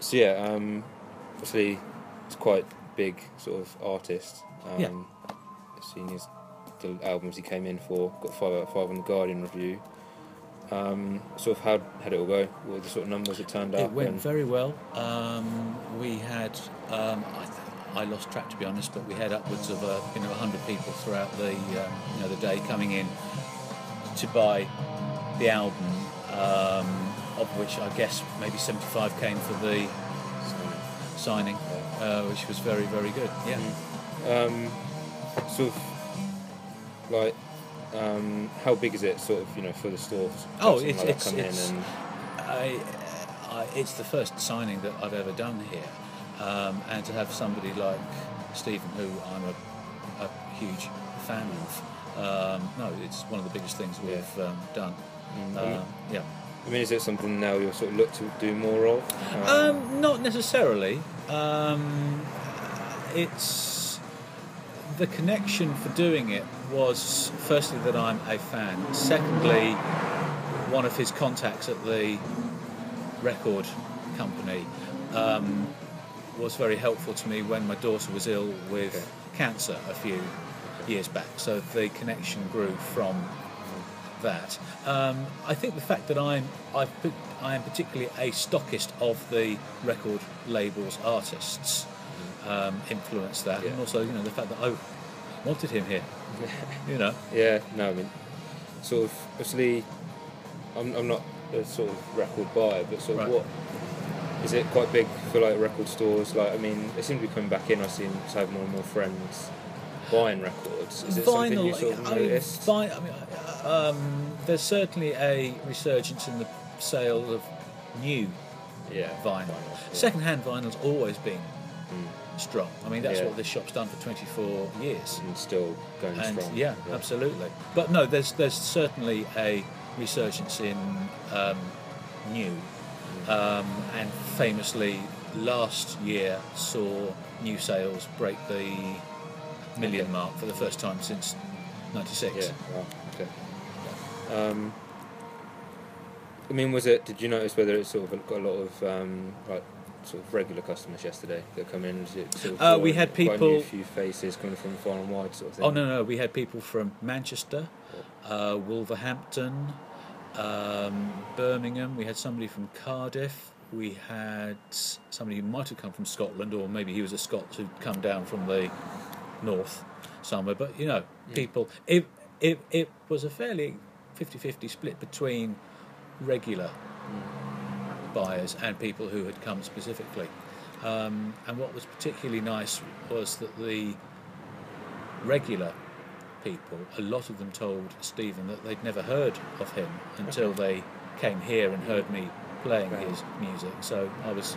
so yeah, um, obviously it's quite big sort of artist. Um, Yeah. Seeing his the albums he came in for, got five out of five on the Guardian review. Um, sort of how how did it all go? What were the sort of numbers that turned up? It went and- very well. Um, we had, um, I, th- I lost track to be honest, but we had upwards of uh, you know 100 people throughout the um, you know the day coming in to buy the album, um, of which I guess maybe 75 came for the signing, uh, which was very very good. Yeah. um, sort of like um, how big is it? Sort of you know for the store. Oh, it's- like it's- it's- in and I, I, it's the first signing that I've ever done here, um, and to have somebody like Steven, who I'm a, a huge fan of, um, no, it's one of the biggest things we've um, done. Mm, Um, yeah. I mean, is it something now you'll sort of look to do more of? Um, not necessarily. Um, it's the connection for doing it was firstly that I'm a fan. Secondly, one of his contacts at the record company um, was very helpful to me when my daughter was ill with Okay. cancer a few years back. So the connection grew from that. Um, I think the fact that I'm I've put, I am particularly a stockist of the record labels artists um, influenced that, and also you know the fact that I wanted him here. you know, Yeah, no, I mean, sort of, obviously, I'm, I'm not a sort of record buyer, but sort of Right. what, is it quite big for like record stores? Like, I mean, it seems to be coming back in, I seem to have more and more friends buying records. Is it something you sort of I mean, vi- I mean, uh, um, there's certainly a resurgence in the sale of new yeah, vinyl. yeah. Second-hand vinyl's always been Mm. strong. I mean, that's Yeah. what this shop's done for 24 years. And still going and strong. yeah, absolutely. But no, there's there's certainly a resurgence in um, new, um, and famously last year saw new sales break the million Okay. mark for the first time since '96. Yeah, wow, okay. Um, I mean, was it? Did you notice whether it sort of got a lot of um, like sort of regular customers yesterday that come in? Sort of Uh, we had quite a people- few faces coming from far and wide, sort of thing. Oh no, no, we had people from Manchester, uh, Wolverhampton, um, Birmingham. We had somebody from Cardiff. We had somebody who might have come from Scotland, or maybe he was a Scot who'd come down from the north somewhere. But you know, people. It it it was a fairly 50-50 split between regular buyers and people who had come specifically. Um, and what was particularly nice was that the regular people, a lot of them told Steven that they'd never heard of him until they came here and heard me playing Right. his music. So I was,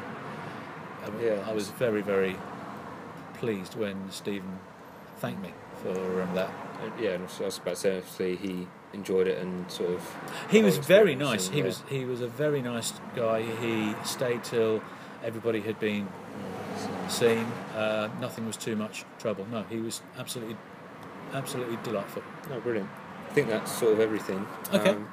I, Yeah. I was very, very pleased when Steven thanked me for um, that. Uh, yeah, and I was about to say, obviously, he enjoyed it and sort of. He was very nice. and, He yeah. was he was a very nice guy. He stayed till everybody had been seen. Uh, nothing was too much trouble. No, he was absolutely absolutely delightful. No, brilliant. I think that's sort of everything. Okay. Um,